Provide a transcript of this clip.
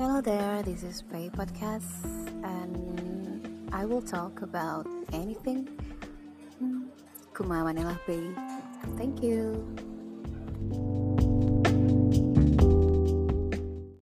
Hello there, this is Pay Podcast, and I will talk about anything. Hmm, Pay. Thank you.